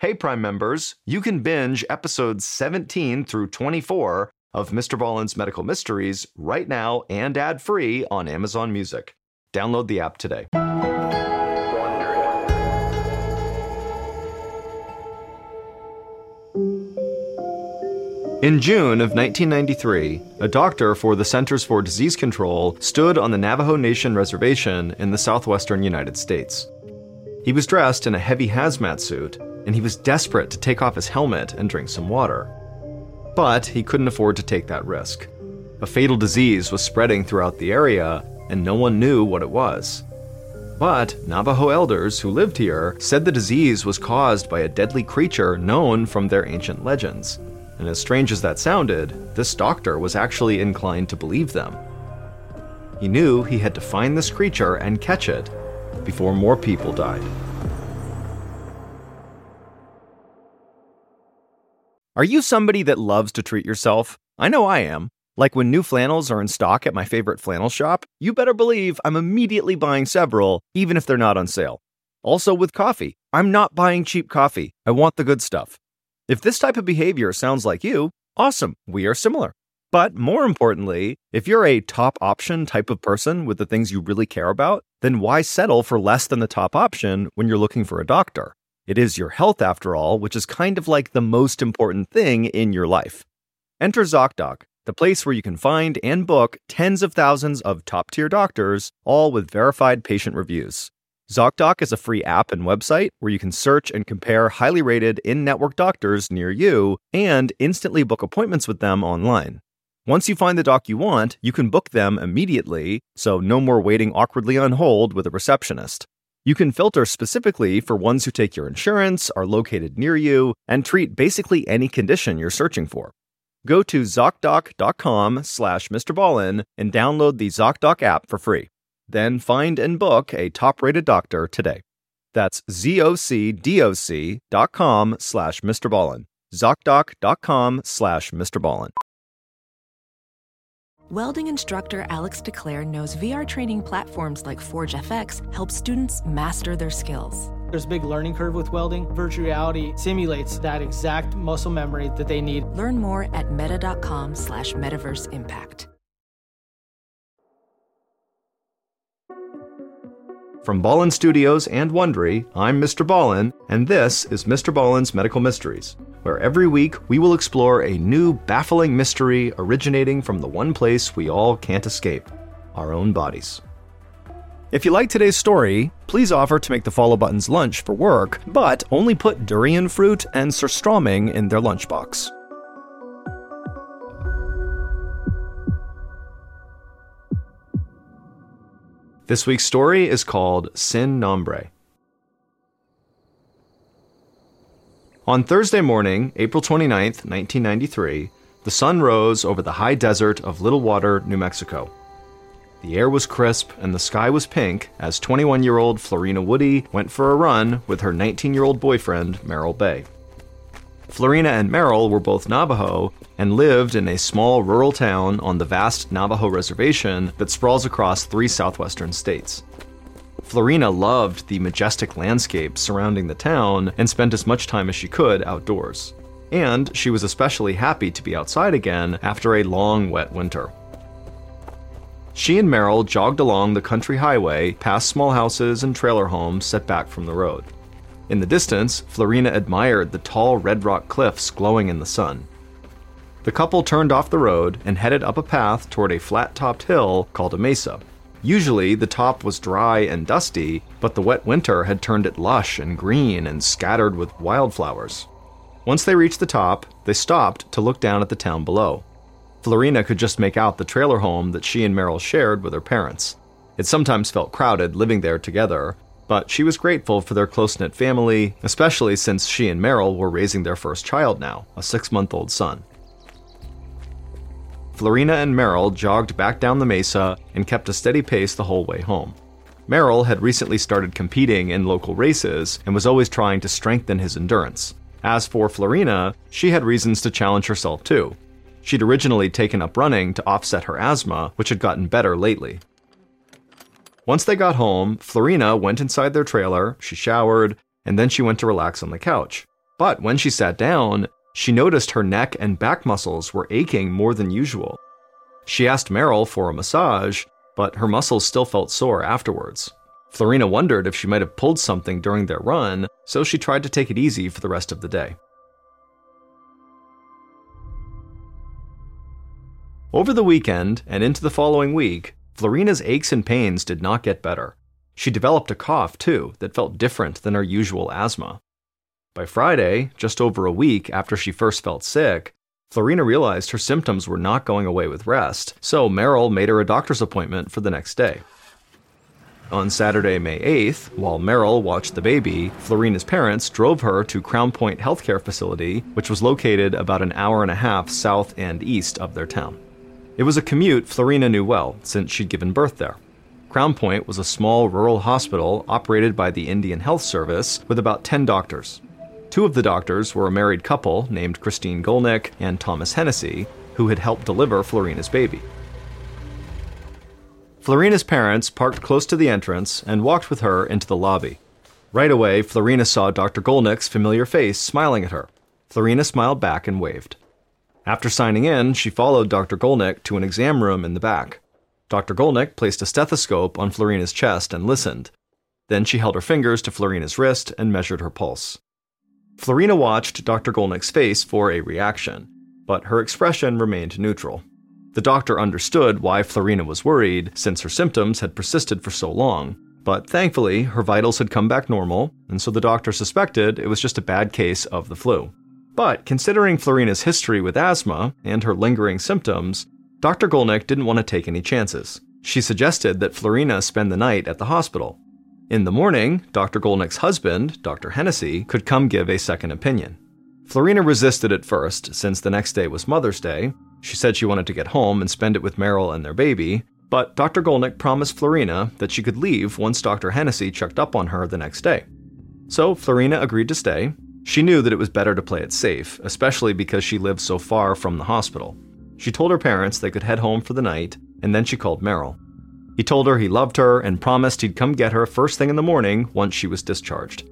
Hey, Prime members, you can binge episodes 17 through 24 of Mr. Ballen's Medical Mysteries right now and ad free on Amazon Music. Download the app today. In June of 1993, a doctor for the Centers for Disease Control stood on the Navajo Nation reservation in the southwestern United States. He was dressed in a heavy hazmat suit, and he was desperate to take off his helmet and drink some water. But he couldn't afford to take that risk. A fatal disease was spreading throughout the area, and no one knew what it was. But Navajo elders who lived here said the disease was caused by a deadly creature known from their ancient legends. And as strange as that sounded, this doctor was actually inclined to believe them. He knew he had to find this creature and catch it before more people died. Are you somebody that loves to treat yourself? I know I am. Like when new flannels are in stock at my favorite flannel shop, you better believe I'm immediately buying several, even if they're not on sale. Also, with coffee, I'm not buying cheap coffee. I want the good stuff. If this type of behavior sounds like you, awesome, we are similar. But more importantly, if you're a top option type of person with the things you really care about, then why settle for less than the top option when you're looking for a doctor? It is your health, after all, which is kind of like the most important thing in your life. Enter ZocDoc, the place where you can find and book tens of thousands of top tier doctors, all with verified patient reviews. ZocDoc is a free app and website where you can search and compare highly rated in network doctors near you and instantly book appointments with them online. Once you find the doc you want, you can book them immediately, so no more waiting awkwardly on hold with a receptionist. You can filter specifically for ones who take your insurance, are located near you, and treat basically any condition you're searching for. Go to ZocDoc.com slash Mr. Ballen and download the ZocDoc app for free. Then find and book a top-rated doctor today. That's zocdoc.com slash Mr. Ballen. ZocDoc.com slash Mr. Ballen. Welding instructor Alex DeClaire knows VR training platforms like Forge FX help students master their skills. There's a big learning curve with welding. Virtual reality simulates that exact muscle memory that they need. Learn more at meta.com slash metaverse impact. From Ballen Studios and Wondery, I'm Mr. Ballen, and this is Mr. Ballen's Medical Mysteries, where every week we will explore a new baffling mystery originating from the one place we all can't escape our own bodies. If you like today's story, please offer to make the follow buttons lunch for work, but only put durian fruit and surströmming in their lunchbox. This week's story is called Sin Nombre. On Thursday morning, April 29th, 1993, the sun rose over the high desert of Little Water, New Mexico. The air was crisp and the sky was pink as 21 year old Florina Woody went for a run with her 19 year old boyfriend, Merrill Bay. Florina and Merrill were both Navajo and lived in a small rural town on the vast Navajo reservation that sprawls across three southwestern states. Florina loved the majestic landscape surrounding the town and spent as much time as she could outdoors. And she was especially happy to be outside again after a long, wet winter. She and Merrill jogged along the country highway past small houses and trailer homes set back from the road. In the distance, Florina admired the tall red rock cliffs glowing in the sun. The couple turned off the road and headed up a path toward a flat topped hill called a mesa. Usually, the top was dry and dusty, but the wet winter had turned it lush and green and scattered with wildflowers. Once they reached the top, they stopped to look down at the town below. Florina could just make out the trailer home that she and Merrill shared with her parents. It sometimes felt crowded living there together, but she was grateful for their close knit family, especially since she and Merrill were raising their first child now, a six month old son. Florina and Merrill jogged back down the mesa and kept a steady pace the whole way home. Merrill had recently started competing in local races and was always trying to strengthen his endurance. As for Florina, she had reasons to challenge herself too. She'd originally taken up running to offset her asthma, which had gotten better lately. Once they got home, Florina went inside their trailer, she showered, and then she went to relax on the couch. But when she sat down, she noticed her neck and back muscles were aching more than usual. She asked Merrill for a massage, but her muscles still felt sore afterwards. Florina wondered if she might have pulled something during their run, so she tried to take it easy for the rest of the day. Over the weekend and into the following week, Florina's aches and pains did not get better. She developed a cough, too, that felt different than her usual asthma. By Friday, just over a week after she first felt sick, Florina realized her symptoms were not going away with rest, so Merrill made her a doctor's appointment for the next day. On Saturday, May 8th, while Merrill watched the baby, Florina's parents drove her to Crown Point Healthcare Facility, which was located about an hour and a half south and east of their town. It was a commute Florina knew well, since she'd given birth there. Crown Point was a small rural hospital operated by the Indian Health Service with about 10 doctors. Two of the doctors were a married couple named Christine Golnick and Thomas Hennessy, who had helped deliver Florina's baby. Florina's parents parked close to the entrance and walked with her into the lobby. Right away, Florina saw Dr. Golnick's familiar face smiling at her. Florina smiled back and waved. After signing in, she followed Dr. Golnick to an exam room in the back. Dr. Golnick placed a stethoscope on Florina's chest and listened. Then she held her fingers to Florina's wrist and measured her pulse. Florina watched Dr. Golnick's face for a reaction, but her expression remained neutral. The doctor understood why Florina was worried, since her symptoms had persisted for so long, but thankfully, her vitals had come back normal, and so the doctor suspected it was just a bad case of the flu. But considering Florina's history with asthma and her lingering symptoms, Dr. Golnick didn't want to take any chances. She suggested that Florina spend the night at the hospital, in the morning, Dr. Golnick's husband, Dr. Hennessy, could come give a second opinion. Florina resisted at first, since the next day was Mother's Day. She said she wanted to get home and spend it with Merrill and their baby, but Dr. Golnick promised Florina that she could leave once Dr. Hennessy checked up on her the next day. So Florina agreed to stay. She knew that it was better to play it safe, especially because she lived so far from the hospital. She told her parents they could head home for the night, and then she called Merrill. He told her he loved her and promised he'd come get her first thing in the morning once she was discharged.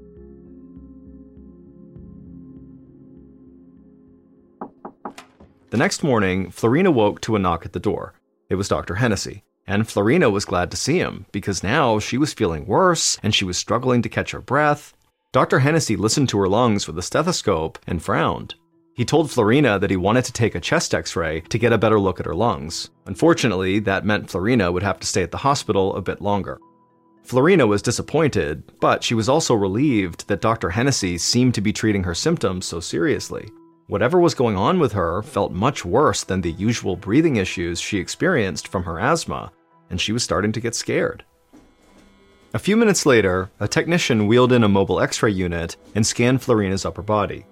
The next morning, Florina woke to a knock at the door. It was Dr. Hennessy, and Florina was glad to see him because now she was feeling worse and she was struggling to catch her breath. Dr. Hennessy listened to her lungs with a stethoscope and frowned. He told Florina that he wanted to take a chest x ray to get a better look at her lungs. Unfortunately, that meant Florina would have to stay at the hospital a bit longer. Florina was disappointed, but she was also relieved that Dr. Hennessy seemed to be treating her symptoms so seriously. Whatever was going on with her felt much worse than the usual breathing issues she experienced from her asthma, and she was starting to get scared. A few minutes later, a technician wheeled in a mobile x ray unit and scanned Florina's upper body.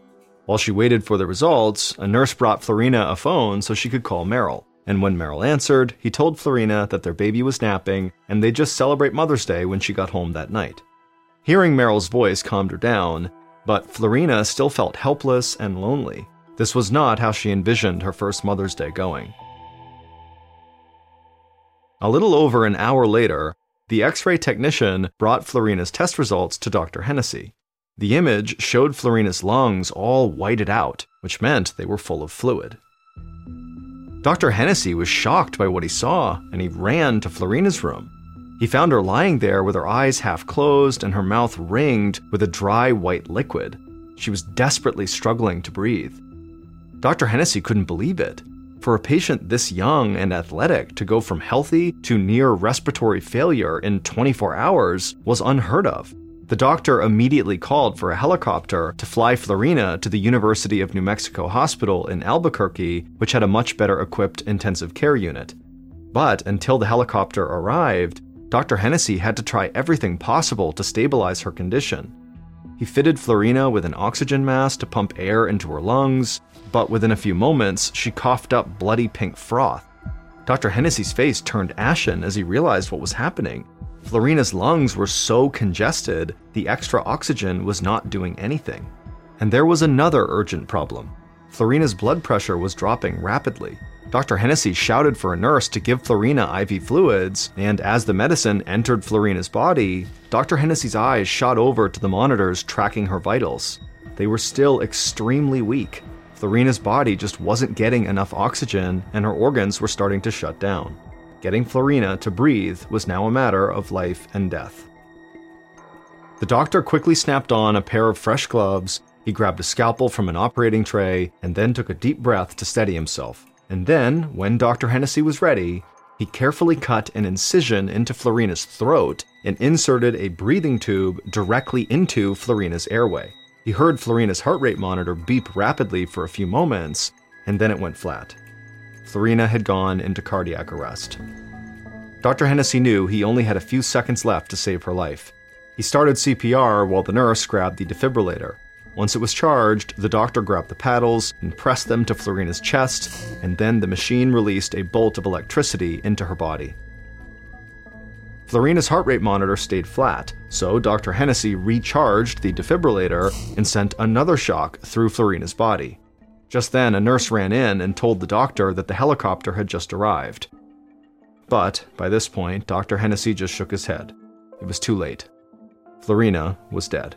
While she waited for the results, a nurse brought Florina a phone so she could call Merrill. And when Merrill answered, he told Florina that their baby was napping and they'd just celebrate Mother's Day when she got home that night. Hearing Merrill's voice calmed her down, but Florina still felt helpless and lonely. This was not how she envisioned her first Mother's Day going. A little over an hour later, the x ray technician brought Florina's test results to Dr. Hennessy. The image showed Florina's lungs all whited out, which meant they were full of fluid. Dr. Hennessy was shocked by what he saw, and he ran to Florina's room. He found her lying there with her eyes half closed and her mouth ringed with a dry white liquid. She was desperately struggling to breathe. Dr. Hennessy couldn't believe it. For a patient this young and athletic to go from healthy to near respiratory failure in 24 hours was unheard of. The doctor immediately called for a helicopter to fly Florina to the University of New Mexico Hospital in Albuquerque, which had a much better equipped intensive care unit. But until the helicopter arrived, Dr. Hennessy had to try everything possible to stabilize her condition. He fitted Florina with an oxygen mask to pump air into her lungs, but within a few moments, she coughed up bloody pink froth. Dr. Hennessy's face turned ashen as he realized what was happening. Florina's lungs were so congested, the extra oxygen was not doing anything. And there was another urgent problem. Florina's blood pressure was dropping rapidly. Dr. Hennessy shouted for a nurse to give Florina IV fluids, and as the medicine entered Florina's body, Dr. Hennessy's eyes shot over to the monitors tracking her vitals. they were still extremely weak. Florina's body just wasn't getting enough oxygen, and her organs were starting to shut down. Getting Florina to breathe was now a matter of life and death. The doctor quickly snapped on a pair of fresh gloves, he grabbed a scalpel from an operating tray, and then took a deep breath to steady himself. And then, when Dr. Hennessy was ready, he carefully cut an incision into Florina's throat and inserted a breathing tube directly into Florina's airway. He heard Florina's heart rate monitor beep rapidly for a few moments, and then it went flat. Florina had gone into cardiac arrest. Dr. Hennessy knew he only had a few seconds left to save her life. He started CPR while the nurse grabbed the defibrillator. Once it was charged, the doctor grabbed the paddles and pressed them to Florina's chest, and then the machine released a bolt of electricity into her body. Florina's heart rate monitor stayed flat, so Dr. Hennessy recharged the defibrillator and sent another shock through Florina's body. Just then, a nurse ran in and told the doctor that the helicopter had just arrived. But by this point, Dr. Hennessy just shook his head. It was too late. Florina was dead.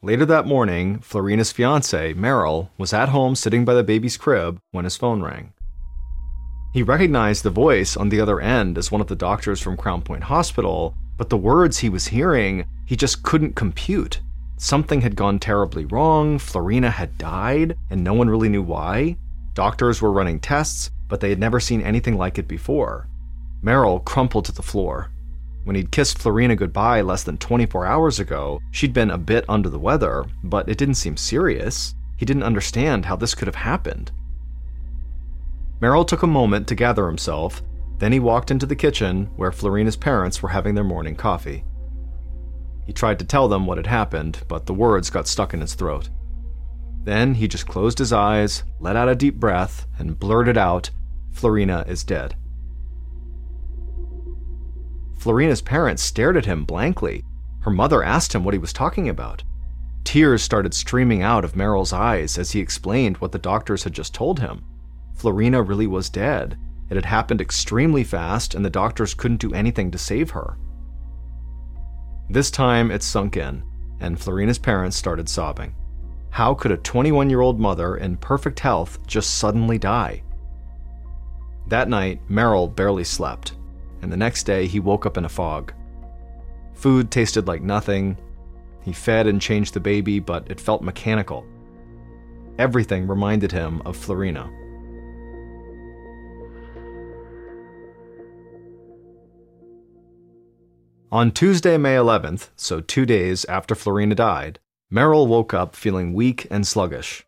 Later that morning, Florina's fiance, Merrill, was at home sitting by the baby's crib when his phone rang. He recognized the voice on the other end as one of the doctors from Crown Point Hospital, but the words he was hearing, he just couldn't compute. Something had gone terribly wrong, Florina had died, and no one really knew why. Doctors were running tests, but they had never seen anything like it before. Merrill crumpled to the floor. When he'd kissed Florina goodbye less than 24 hours ago, she'd been a bit under the weather, but it didn't seem serious. He didn't understand how this could have happened. Merrill took a moment to gather himself, then he walked into the kitchen where Florina's parents were having their morning coffee. He tried to tell them what had happened, but the words got stuck in his throat. Then he just closed his eyes, let out a deep breath, and blurted out, Florina is dead. Florina's parents stared at him blankly. Her mother asked him what he was talking about. Tears started streaming out of Merrill's eyes as he explained what the doctors had just told him. Florina really was dead. It had happened extremely fast, and the doctors couldn't do anything to save her. This time it sunk in, and Florina's parents started sobbing. How could a 21 year old mother in perfect health just suddenly die? That night, Merrill barely slept and the next day he woke up in a fog. Food tasted like nothing. He fed and changed the baby, but it felt mechanical. Everything reminded him of Florina. On Tuesday, May 11th, so two days after Florina died, Merrill woke up feeling weak and sluggish.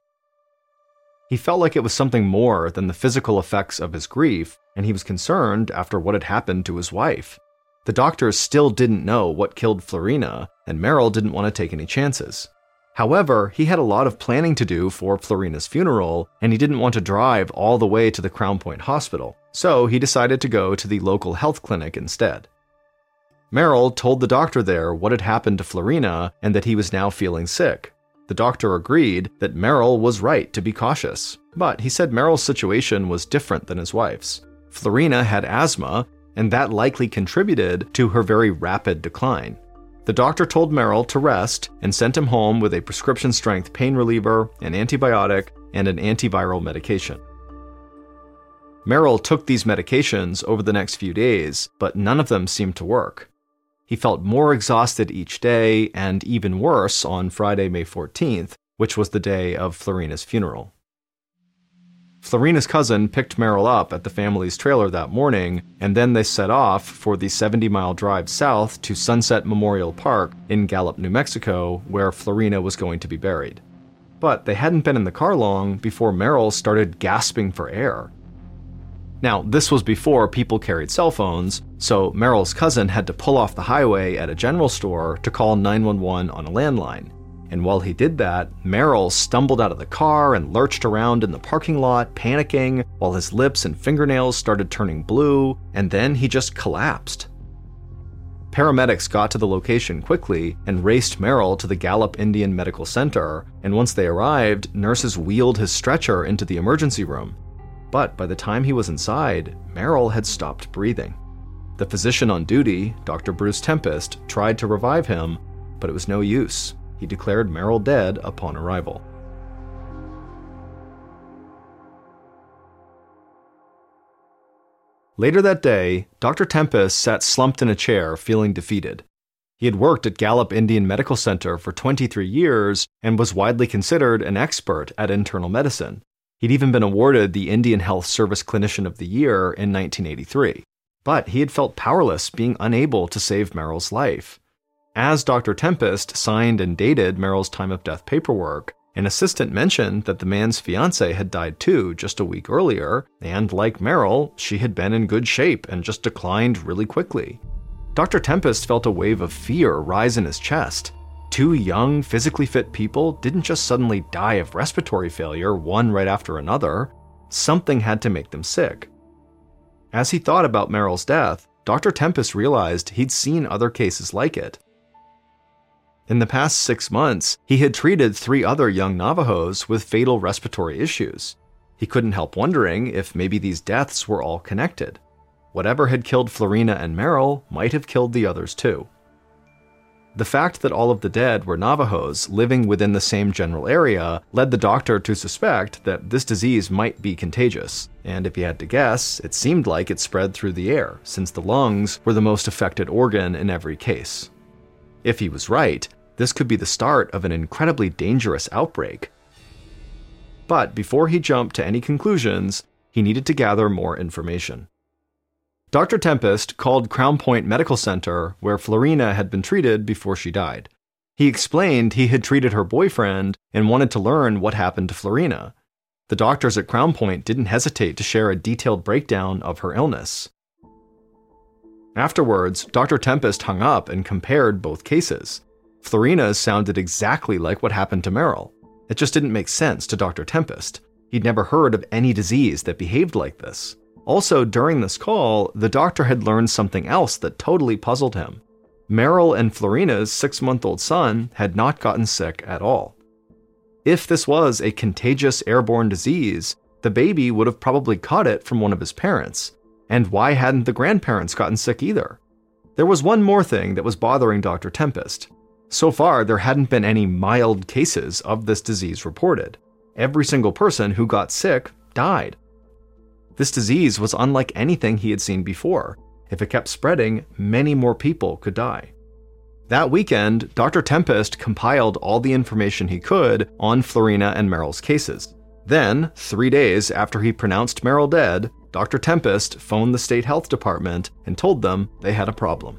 He felt like it was something more than the physical effects of his grief, and he was concerned after what had happened to his wife. The doctors still didn't know what killed Florina, and Merrill didn't want to take any chances. However, he had a lot of planning to do for Florina's funeral, and he didn't want to drive all the way to the Crown Point Hospital, so he decided to go to the local health clinic instead. Merrill told the doctor there what had happened to Florina and that he was now feeling sick. The doctor agreed that Merrill was right to be cautious, but he said Merrill's situation was different than his wife's. Florina had asthma, and that likely contributed to her very rapid decline. The doctor told Merrill to rest and sent him home with a prescription strength pain reliever, an antibiotic, and an antiviral medication. Merrill took these medications over the next few days, but none of them seemed to work. He felt more exhausted each day, and even worse on Friday, May 14th, which was the day of Florina's funeral. Florina's cousin picked Merrill up at the family's trailer that morning, and then they set off for the 70 mile drive south to Sunset Memorial Park in Gallup, New Mexico, where Florina was going to be buried. But they hadn't been in the car long before Merrill started gasping for air. Now, this was before people carried cell phones, so Merrill's cousin had to pull off the highway at a general store to call 911 on a landline. And while he did that, Merrill stumbled out of the car and lurched around in the parking lot, panicking, while his lips and fingernails started turning blue, and then he just collapsed. Paramedics got to the location quickly and raced Merrill to the Gallup Indian Medical Center, and once they arrived, nurses wheeled his stretcher into the emergency room. But by the time he was inside, Merrill had stopped breathing. The physician on duty, Dr. Bruce Tempest, tried to revive him, but it was no use. He declared Merrill dead upon arrival. Later that day, Dr. Tempest sat slumped in a chair, feeling defeated. He had worked at Gallup Indian Medical Center for 23 years and was widely considered an expert at internal medicine. He'd even been awarded the Indian Health Service Clinician of the Year in 1983. But he had felt powerless, being unable to save Merrill's life. As Dr. Tempest signed and dated Merrill's time of death paperwork, an assistant mentioned that the man's fiance had died too just a week earlier, and like Merrill, she had been in good shape and just declined really quickly. Dr. Tempest felt a wave of fear rise in his chest. Two young, physically fit people didn't just suddenly die of respiratory failure, one right after another. Something had to make them sick. As he thought about Merrill's death, Dr. Tempest realized he'd seen other cases like it. In the past six months, he had treated three other young Navajos with fatal respiratory issues. He couldn't help wondering if maybe these deaths were all connected. Whatever had killed Florina and Merrill might have killed the others too. The fact that all of the dead were Navajos living within the same general area led the doctor to suspect that this disease might be contagious, and if he had to guess, it seemed like it spread through the air, since the lungs were the most affected organ in every case. If he was right, this could be the start of an incredibly dangerous outbreak. But before he jumped to any conclusions, he needed to gather more information. Dr. Tempest called Crown Point Medical Center, where Florina had been treated before she died. He explained he had treated her boyfriend and wanted to learn what happened to Florina. The doctors at Crown Point didn't hesitate to share a detailed breakdown of her illness. Afterwards, Dr. Tempest hung up and compared both cases. Florina's sounded exactly like what happened to Merrill. It just didn't make sense to Dr. Tempest. He'd never heard of any disease that behaved like this. Also, during this call, the doctor had learned something else that totally puzzled him. Merrill and Florina's six month old son had not gotten sick at all. If this was a contagious airborne disease, the baby would have probably caught it from one of his parents. And why hadn't the grandparents gotten sick either? There was one more thing that was bothering Dr. Tempest. So far, there hadn't been any mild cases of this disease reported. Every single person who got sick died. This disease was unlike anything he had seen before. If it kept spreading, many more people could die. That weekend, Dr. Tempest compiled all the information he could on Florina and Merrill's cases. Then, three days after he pronounced Merrill dead, Dr. Tempest phoned the state health department and told them they had a problem.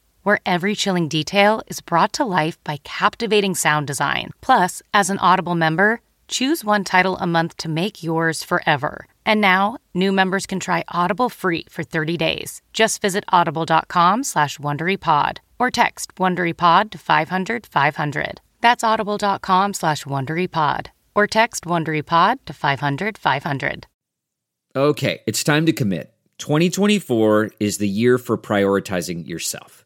where every chilling detail is brought to life by captivating sound design. Plus, as an Audible member, choose one title a month to make yours forever. And now, new members can try Audible free for 30 days. Just visit audible.com slash WonderyPod or text WonderyPod to 500 500. That's audible.com slash WonderyPod or text WonderyPod to 500 500. Okay, it's time to commit. 2024 is the year for prioritizing yourself.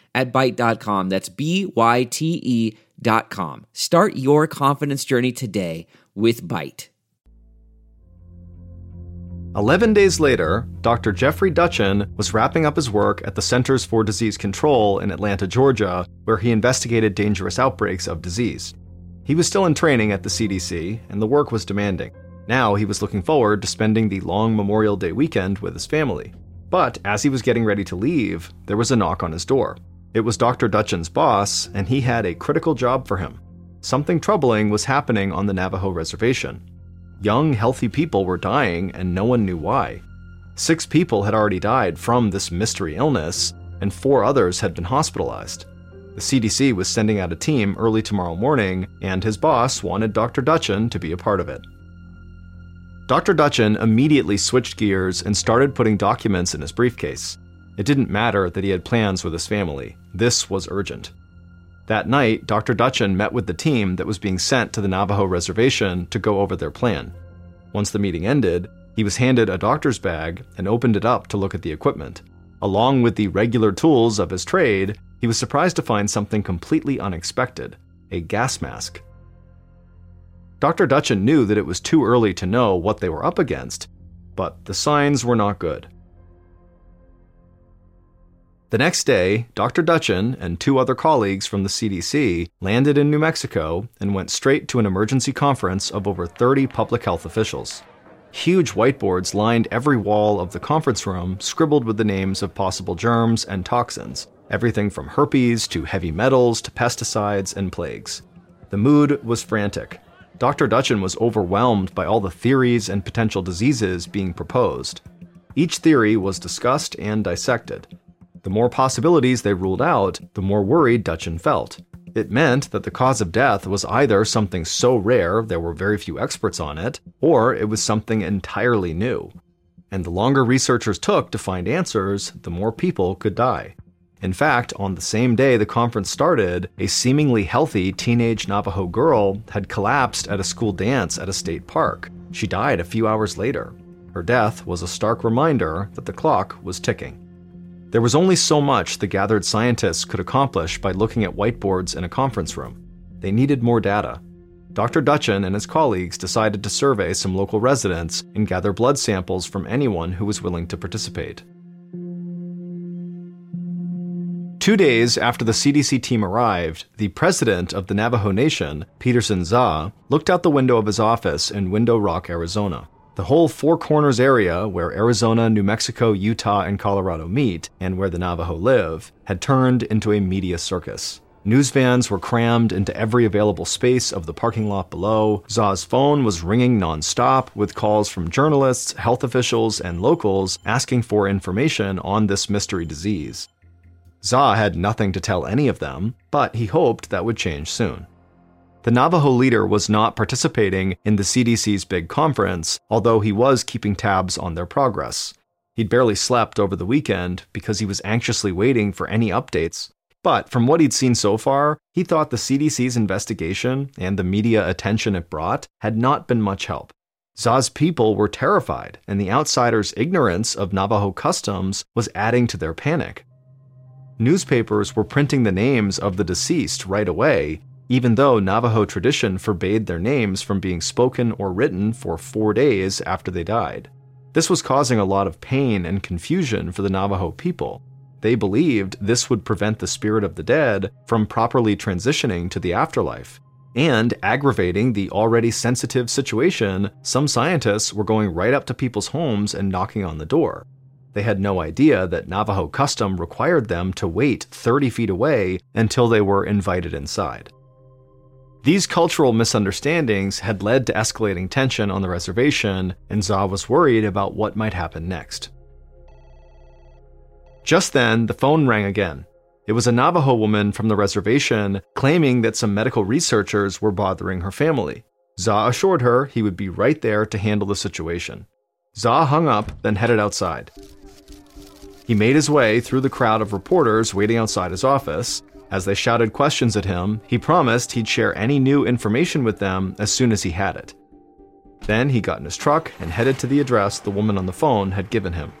at Byte.com. That's B-Y-T-E dot com. Start your confidence journey today with Byte. 11 days later, Dr. Jeffrey Duchin was wrapping up his work at the Centers for Disease Control in Atlanta, Georgia, where he investigated dangerous outbreaks of disease. He was still in training at the CDC, and the work was demanding. Now he was looking forward to spending the long Memorial Day weekend with his family. But as he was getting ready to leave, there was a knock on his door. It was Dr. Duchin's boss, and he had a critical job for him. Something troubling was happening on the Navajo reservation. Young, healthy people were dying, and no one knew why. Six people had already died from this mystery illness, and four others had been hospitalized. The CDC was sending out a team early tomorrow morning, and his boss wanted Dr. Duchin to be a part of it. Dr. Duchin immediately switched gears and started putting documents in his briefcase. It didn't matter that he had plans with his family, this was urgent. That night, Dr. Duchin met with the team that was being sent to the Navajo reservation to go over their plan. Once the meeting ended, he was handed a doctor's bag and opened it up to look at the equipment. Along with the regular tools of his trade, he was surprised to find something completely unexpected a gas mask. Dr. Duchin knew that it was too early to know what they were up against, but the signs were not good. The next day, Dr. Duchin and two other colleagues from the CDC landed in New Mexico and went straight to an emergency conference of over 30 public health officials. Huge whiteboards lined every wall of the conference room, scribbled with the names of possible germs and toxins, everything from herpes to heavy metals to pesticides and plagues. The mood was frantic. Dr. Duchin was overwhelmed by all the theories and potential diseases being proposed. Each theory was discussed and dissected. The more possibilities they ruled out, the more worried Duchin felt. It meant that the cause of death was either something so rare there were very few experts on it, or it was something entirely new. And the longer researchers took to find answers, the more people could die. In fact, on the same day the conference started, a seemingly healthy teenage Navajo girl had collapsed at a school dance at a state park. She died a few hours later. Her death was a stark reminder that the clock was ticking. There was only so much the gathered scientists could accomplish by looking at whiteboards in a conference room. They needed more data. Dr. Duchin and his colleagues decided to survey some local residents and gather blood samples from anyone who was willing to participate. Two days after the CDC team arrived, the president of the Navajo Nation, Peterson Zah, looked out the window of his office in Window Rock, Arizona. The whole Four Corners area, where Arizona, New Mexico, Utah, and Colorado meet, and where the Navajo live, had turned into a media circus. News vans were crammed into every available space of the parking lot below. Zah's phone was ringing nonstop with calls from journalists, health officials, and locals asking for information on this mystery disease. Zah had nothing to tell any of them, but he hoped that would change soon. The Navajo leader was not participating in the CDC's big conference, although he was keeping tabs on their progress. He'd barely slept over the weekend because he was anxiously waiting for any updates. But from what he'd seen so far, he thought the CDC's investigation and the media attention it brought had not been much help. Zah's people were terrified, and the outsiders' ignorance of Navajo customs was adding to their panic. Newspapers were printing the names of the deceased right away, even though Navajo tradition forbade their names from being spoken or written for four days after they died. This was causing a lot of pain and confusion for the Navajo people. They believed this would prevent the spirit of the dead from properly transitioning to the afterlife. And aggravating the already sensitive situation, some scientists were going right up to people's homes and knocking on the door. They had no idea that Navajo custom required them to wait 30 feet away until they were invited inside. These cultural misunderstandings had led to escalating tension on the reservation, and Zah was worried about what might happen next. Just then, the phone rang again. It was a Navajo woman from the reservation claiming that some medical researchers were bothering her family. Zah assured her he would be right there to handle the situation. Zah hung up, then headed outside. He made his way through the crowd of reporters waiting outside his office as they shouted questions at him, he promised he'd share any new information with them as soon as he had it. Then he got in his truck and headed to the address the woman on the phone had given him.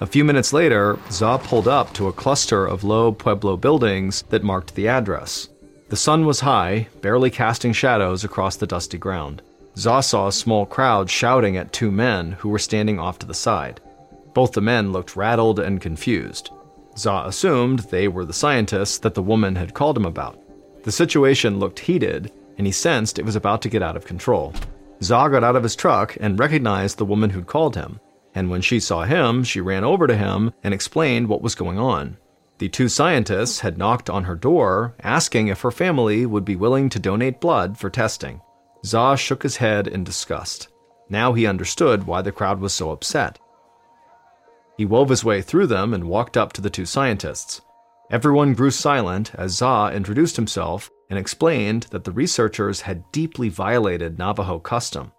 A few minutes later, Zah pulled up to a cluster of low Pueblo buildings that marked the address. The sun was high, barely casting shadows across the dusty ground. Zah saw a small crowd shouting at two men who were standing off to the side. Both the men looked rattled and confused. Zah assumed they were the scientists that the woman had called him about. The situation looked heated, and he sensed it was about to get out of control. Zah got out of his truck and recognized the woman who'd called him, and when she saw him, she ran over to him and explained what was going on. The two scientists had knocked on her door, asking if her family would be willing to donate blood for testing. Zah shook his head in disgust. Now he understood why the crowd was so upset. He wove his way through them and walked up to the two scientists. Everyone grew silent as Zah introduced himself and explained that the researchers had deeply violated Navajo custom.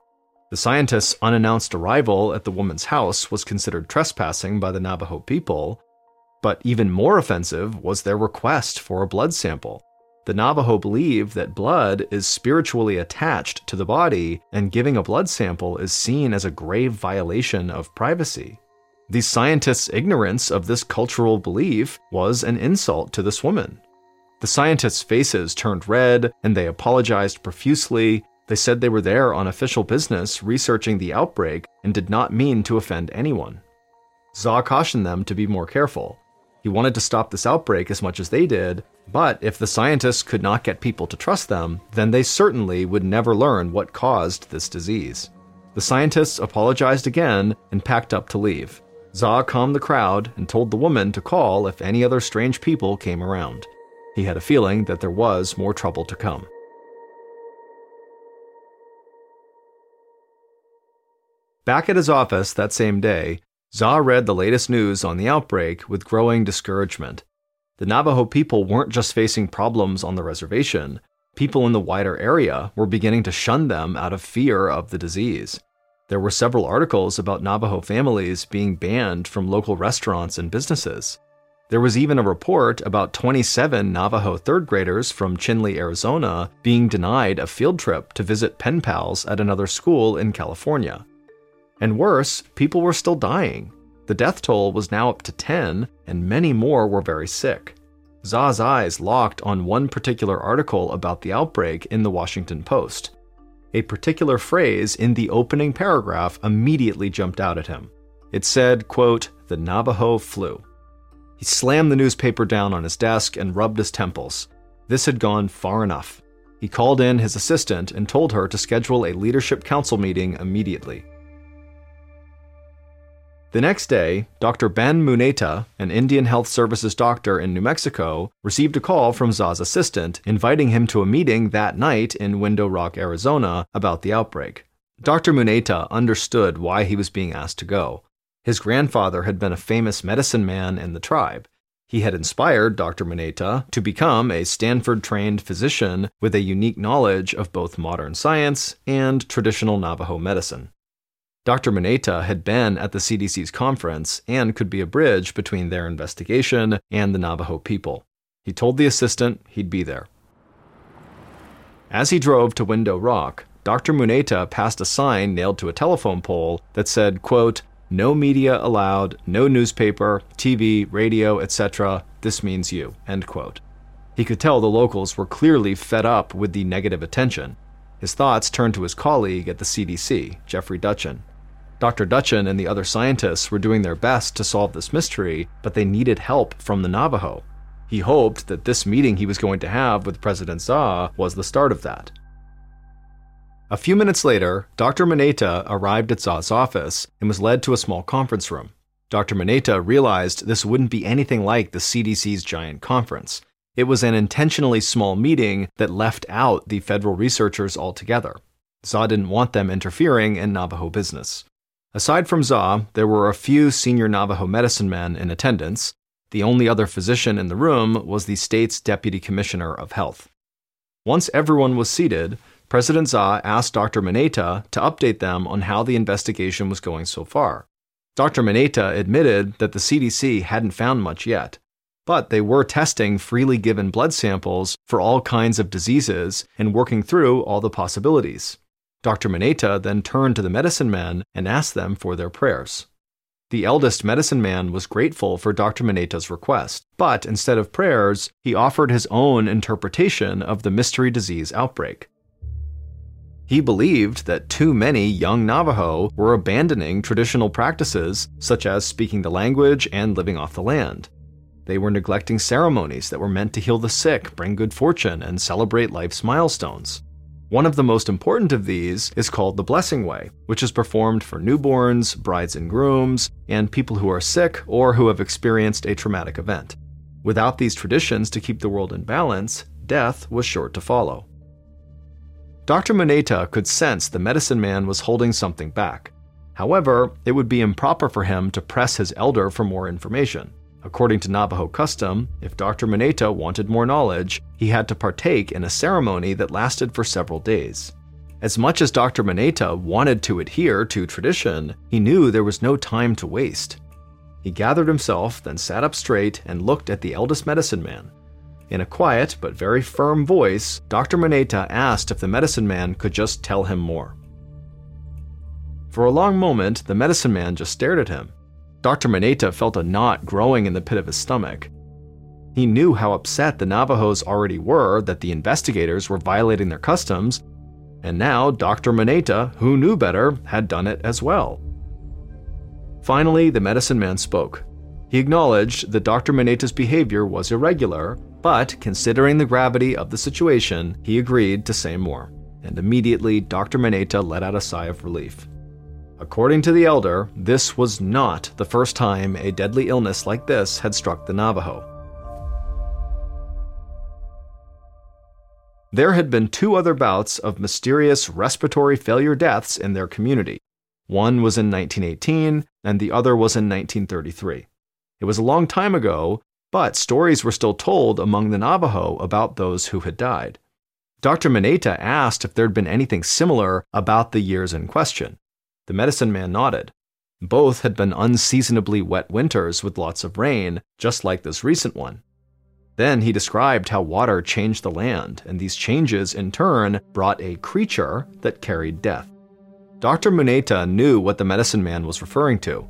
The scientists' unannounced arrival at the woman's house was considered trespassing by the Navajo people, but even more offensive was their request for a blood sample. The Navajo believe that blood is spiritually attached to the body, and giving a blood sample is seen as a grave violation of privacy. The scientists' ignorance of this cultural belief was an insult to this woman. The scientists' faces turned red, and they apologized profusely. They said they were there on official business researching the outbreak and did not mean to offend anyone. Zah cautioned them to be more careful. He wanted to stop this outbreak as much as they did, but if the scientists could not get people to trust them, then they certainly would never learn what caused this disease. The scientists apologized again and packed up to leave. Zah calmed the crowd and told the woman to call if any other strange people came around. He had a feeling that there was more trouble to come. Back at his office that same day, Zah read the latest news on the outbreak with growing discouragement. The Navajo people weren't just facing problems on the reservation, people in the wider area were beginning to shun them out of fear of the disease. There were several articles about Navajo families being banned from local restaurants and businesses. There was even a report about 27 Navajo third graders from Chinle, Arizona, being denied a field trip to visit pen pals at another school in California. And worse, people were still dying. The death toll was now up to 10, and many more were very sick. Zah's eyes locked on one particular article about the outbreak in the Washington Post. A particular phrase in the opening paragraph immediately jumped out at him. It said, quote, the Navajo flu. He slammed the newspaper down on his desk and rubbed his temples. This had gone far enough. He called in his assistant and told her to schedule a leadership council meeting immediately. The next day, Dr. Ben Muneta, an Indian Health Services doctor in New Mexico, received a call from Zah's assistant inviting him to a meeting that night in Window Rock, Arizona, about the outbreak. Dr. Muneta understood why he was being asked to go. His grandfather had been a famous medicine man in the tribe. He had inspired Dr. Muneta to become a Stanford trained physician with a unique knowledge of both modern science and traditional Navajo medicine. Dr. Muneta had been at the CDC's conference and could be a bridge between their investigation and the Navajo people. He told the assistant he'd be there. As he drove to Window Rock, Dr. Muneta passed a sign nailed to a telephone pole that said, quote, no media allowed, no newspaper, TV, radio, etc. This means you. End quote. He could tell the locals were clearly fed up with the negative attention. His thoughts turned to his colleague at the CDC, Jeffrey Duchin. Dr. Duchin and the other scientists were doing their best to solve this mystery, but they needed help from the Navajo. He hoped that this meeting he was going to have with President Zah was the start of that. A few minutes later, Dr. Muneta arrived at Zah's office and was led to a small conference room. Dr. Muneta realized this wouldn't be anything like the CDC's giant conference. It was an intentionally small meeting that left out the federal researchers altogether. Zah didn't want them interfering in Navajo business. Aside from Zah, there were a few senior Navajo medicine men in attendance. The only other physician in the room was the state's deputy commissioner of health. Once everyone was seated, President Zah asked Dr. Muneta to update them on how the investigation was going so far. Dr. Muneta admitted that the CDC hadn't found much yet, but they were testing freely given blood samples for all kinds of diseases and working through all the possibilities. Dr. Muneta then turned to the medicine men and asked them for their prayers. The eldest medicine man was grateful for Dr. Muneta's request, but instead of prayers, he offered his own interpretation of the mystery disease outbreak. He believed that too many young Navajo were abandoning traditional practices, such as speaking the language and living off the land. They were neglecting ceremonies that were meant to heal the sick, bring good fortune, and celebrate life's milestones. One of the most important of these is called the Blessing Way, which is performed for newborns, brides and grooms, and people who are sick or who have experienced a traumatic event. Without these traditions to keep the world in balance, death was sure to follow. Dr. Muneta could sense the medicine man was holding something back. However, it would be improper for him to press his elder for more information. According to Navajo custom, if Dr. Muneta wanted more knowledge, he had to partake in a ceremony that lasted for several days. As much as Dr. Muneta wanted to adhere to tradition, he knew there was no time to waste. He gathered himself, then sat up straight and looked at the eldest medicine man. In a quiet but very firm voice, Dr. Muneta asked if the medicine man could just tell him more. For a long moment, the medicine man just stared at him. Dr. Muneta felt a knot growing in the pit of his stomach. He knew how upset the Navajos already were that the investigators were violating their customs, and now Dr. Muneta, who knew better, had done it as well. Finally, the medicine man spoke. He acknowledged that Dr. Muneta's behavior was irregular, but considering the gravity of the situation, he agreed to say more. And immediately, Dr. Muneta let out a sigh of relief. According to the elder, this was not the first time a deadly illness like this had struck the Navajo. There had been two other bouts of mysterious respiratory failure deaths in their community. One was in 1918, and the other was in 1933. It was a long time ago, but stories were still told among the Navajo about those who had died. Dr. Muneta asked if there'd been anything similar about the years in question. The medicine man nodded. Both had been unseasonably wet winters with lots of rain, just like this recent one. Then he described how water changed the land, and these changes in turn brought a creature that carried death. Dr. Muneta knew what the medicine man was referring to.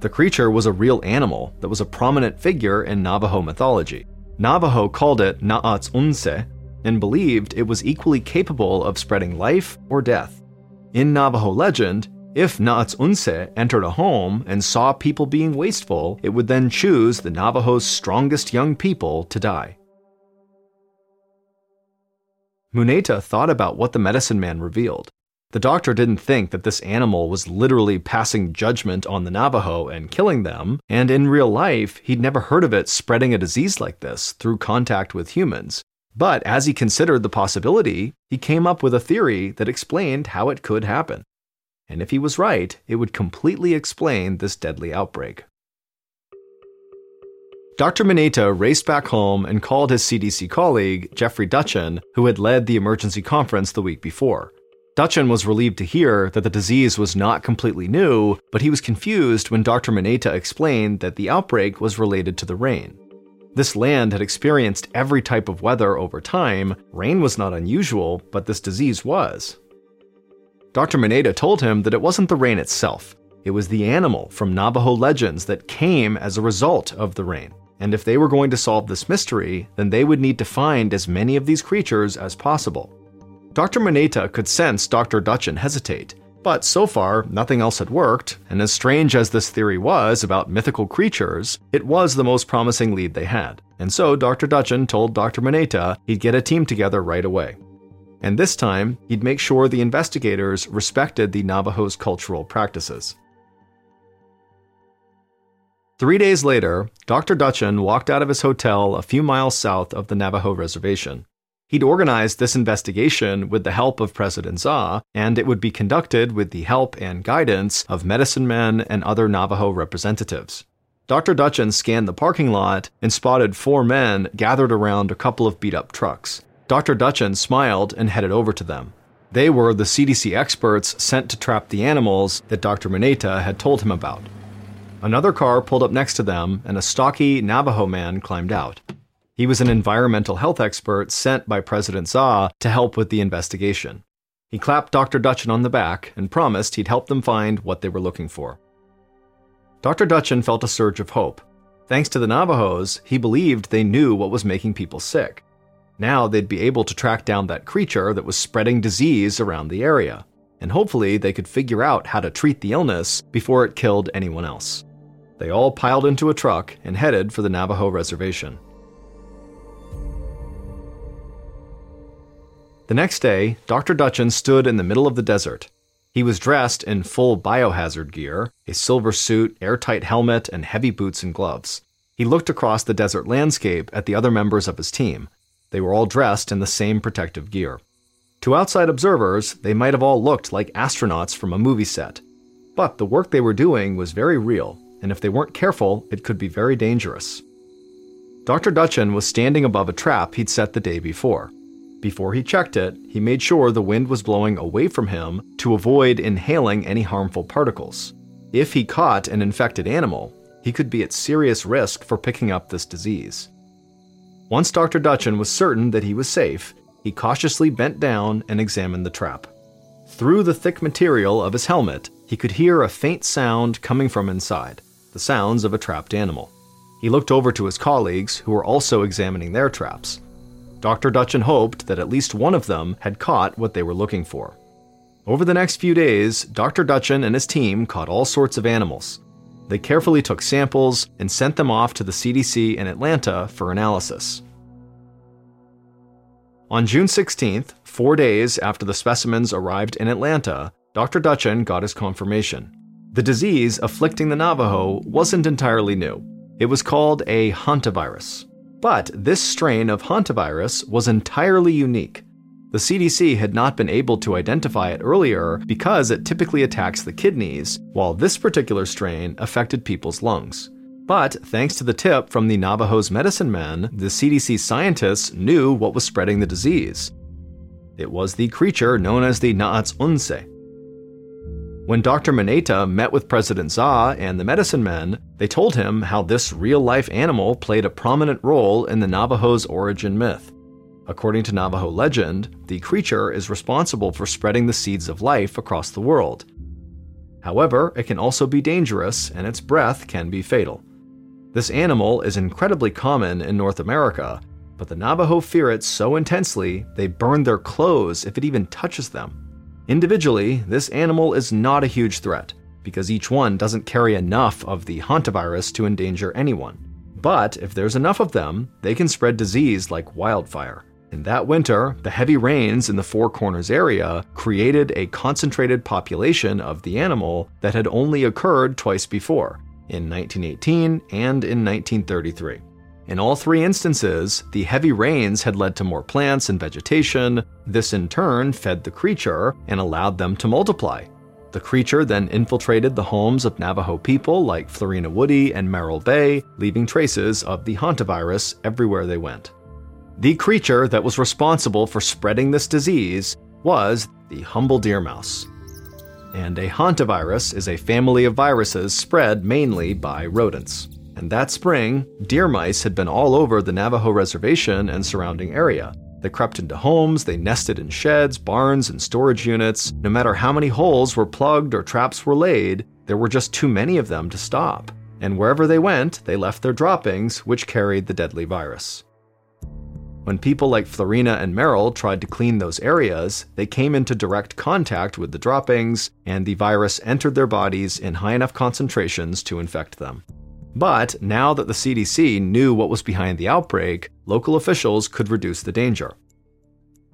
The creature was a real animal that was a prominent figure in Navajo mythology. Navajo called it Naats Unse and believed it was equally capable of spreading life or death. In Navajo legend, if Naats Unse entered a home and saw people being wasteful, it would then choose the Navajo's strongest young people to die. Muneta thought about what the medicine man revealed. The doctor didn't think that this animal was literally passing judgment on the Navajo and killing them, and in real life, he'd never heard of it spreading a disease like this through contact with humans. But as he considered the possibility, he came up with a theory that explained how it could happen and if he was right, it would completely explain this deadly outbreak. Dr. Muneta raced back home and called his CDC colleague, Jeffrey Duchin, who had led the emergency conference the week before. Duchin was relieved to hear that the disease was not completely new, but he was confused when Dr. Muneta explained that the outbreak was related to the rain. This land had experienced every type of weather over time. Rain was not unusual, but this disease was. Dr. Muneta told him that it wasn't the rain itself, it was the animal from Navajo legends that came as a result of the rain. And if they were going to solve this mystery, then they would need to find as many of these creatures as possible. Dr. Muneta could sense Dr. Duchin hesitate, but so far, nothing else had worked, and as strange as this theory was about mythical creatures, it was the most promising lead they had. And so Dr. Duchin told Dr. Muneta he'd get a team together right away and this time he'd make sure the investigators respected the Navajo's cultural practices. Three days later, Dr. Duchin walked out of his hotel a few miles south of the Navajo reservation. He'd organized this investigation with the help of President Zah, and it would be conducted with the help and guidance of medicine men and other Navajo representatives. Dr. Duchin scanned the parking lot and spotted four men gathered around a couple of beat up trucks. Dr. Duchin smiled and headed over to them. They were the CDC experts sent to trap the animals that Dr. Muneta had told him about. Another car pulled up next to them, and a stocky Navajo man climbed out. He was an environmental health expert sent by President Zah to help with the investigation. He clapped Dr. Duchin on the back and promised he'd help them find what they were looking for. Dr. Duchin felt a surge of hope. Thanks to the Navajos, he believed they knew what was making people sick. Now they'd be able to track down that creature that was spreading disease around the area, and hopefully they could figure out how to treat the illness before it killed anyone else. They all piled into a truck and headed for the Navajo reservation. The next day, Dr. Duchin stood in the middle of the desert. He was dressed in full biohazard gear, a silver suit, airtight helmet, and heavy boots and gloves. He looked across the desert landscape at the other members of his team. They were all dressed in the same protective gear. To outside observers, they might have all looked like astronauts from a movie set. But the work they were doing was very real, and if they weren't careful, it could be very dangerous. Dr. Duchin was standing above a trap he'd set the day before. Before he checked it, he made sure the wind was blowing away from him to avoid inhaling any harmful particles. If he caught an infected animal, he could be at serious risk for picking up this disease. Once Dr. Duchin was certain that he was safe, he cautiously bent down and examined the trap. Through the thick material of his helmet, he could hear a faint sound coming from inside the sounds of a trapped animal. He looked over to his colleagues, who were also examining their traps. Dr. Duchin hoped that at least one of them had caught what they were looking for. Over the next few days, Dr. Duchin and his team caught all sorts of animals. They carefully took samples and sent them off to the CDC in Atlanta for analysis. On June 16th, four days after the specimens arrived in Atlanta, Dr. Duchin got his confirmation. The disease afflicting the Navajo wasn't entirely new. It was called a hantavirus. But this strain of hantavirus was entirely unique. The CDC had not been able to identify it earlier because it typically attacks the kidneys, while this particular strain affected people's lungs. But thanks to the tip from the Navajo's medicine men, the CDC scientists knew what was spreading the disease. It was the creature known as the Naats Unse. When Dr. Muneta met with President Zah and the medicine men, they told him how this real life animal played a prominent role in the Navajo's origin myth. According to Navajo legend, the creature is responsible for spreading the seeds of life across the world. However, it can also be dangerous and its breath can be fatal. This animal is incredibly common in North America, but the Navajo fear it so intensely they burn their clothes if it even touches them. Individually, this animal is not a huge threat, because each one doesn't carry enough of the hantavirus to endanger anyone. But if there's enough of them, they can spread disease like wildfire. In that winter, the heavy rains in the Four Corners area created a concentrated population of the animal that had only occurred twice before, in 1918 and in 1933. In all three instances, the heavy rains had led to more plants and vegetation. This in turn fed the creature and allowed them to multiply. The creature then infiltrated the homes of Navajo people like Florina Woody and Merrill Bay, leaving traces of the hantavirus everywhere they went. The creature that was responsible for spreading this disease was the humble deer mouse. And a hantavirus is a family of viruses spread mainly by rodents. And that spring, deer mice had been all over the Navajo reservation and surrounding area. They crept into homes, they nested in sheds, barns, and storage units. No matter how many holes were plugged or traps were laid, there were just too many of them to stop. And wherever they went, they left their droppings, which carried the deadly virus. When people like Florina and Merrill tried to clean those areas, they came into direct contact with the droppings, and the virus entered their bodies in high enough concentrations to infect them. But now that the CDC knew what was behind the outbreak, local officials could reduce the danger.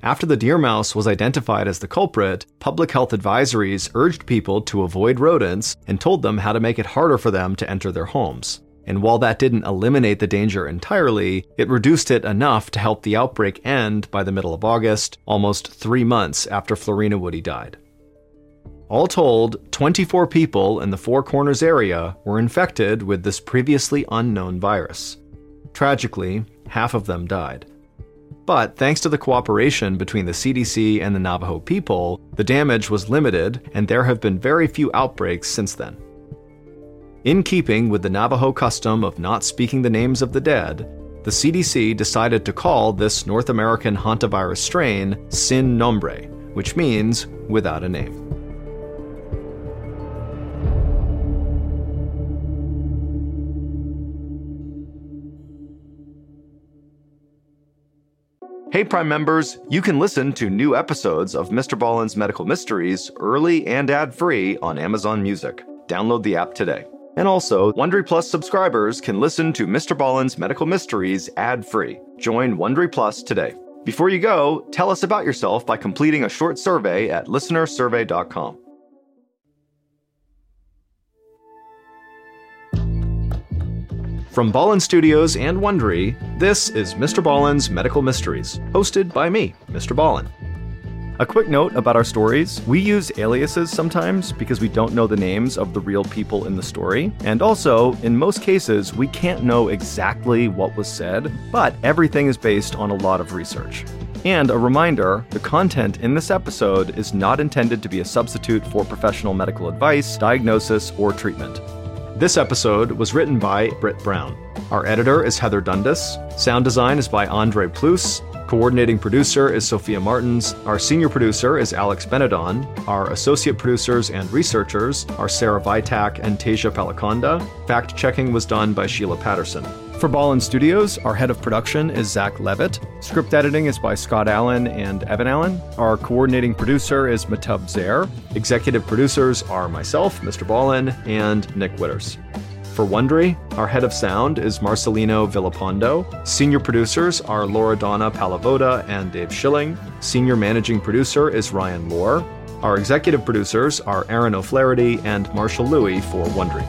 After the deer mouse was identified as the culprit, public health advisories urged people to avoid rodents and told them how to make it harder for them to enter their homes. And while that didn't eliminate the danger entirely, it reduced it enough to help the outbreak end by the middle of August, almost three months after Florina Woody died. All told, 24 people in the Four Corners area were infected with this previously unknown virus. Tragically, half of them died. But thanks to the cooperation between the CDC and the Navajo people, the damage was limited, and there have been very few outbreaks since then. In keeping with the Navajo custom of not speaking the names of the dead, the CDC decided to call this North American hantavirus strain Sin Nombre, which means without a name. Hey Prime members, you can listen to new episodes of Mr. Ballen's Medical Mysteries early and ad-free on Amazon Music. Download the app today. And also, Wondery Plus subscribers can listen to Mr. Ballen's Medical Mysteries ad-free. Join Wondery Plus today. Before you go, tell us about yourself by completing a short survey at listenersurvey.com. From Ballen Studios and Wondery, this is Mr. Ballen's Medical Mysteries, hosted by me, Mr. Ballen. A quick note about our stories we use aliases sometimes because we don't know the names of the real people in the story. And also, in most cases, we can't know exactly what was said, but everything is based on a lot of research. And a reminder the content in this episode is not intended to be a substitute for professional medical advice, diagnosis, or treatment. This episode was written by Britt Brown. Our editor is Heather Dundas. Sound design is by Andre Plus. Coordinating producer is Sophia Martins. Our senior producer is Alex Benedon. Our associate producers and researchers are Sarah Vitak and Tasia Palaconda. Fact checking was done by Sheila Patterson. For Ballen Studios, our head of production is Zach Levitt. Script editing is by Scott Allen and Evan Allen. Our coordinating producer is Matub Zair. Executive producers are myself, Mr. Ballen, and Nick Witters. For Wondery, our head of sound is Marcelino Villalpando. Senior producers are Laura Donna Palavoda and Dave Schilling. Senior managing producer is Ryan Lohr. Our executive producers are Aaron O'Flaherty and Marshall Louis for Wondery.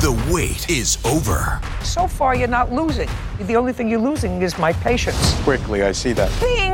The wait is over. So far, you're not losing. The only thing you're losing is my patience. Quickly, I see that. Bing!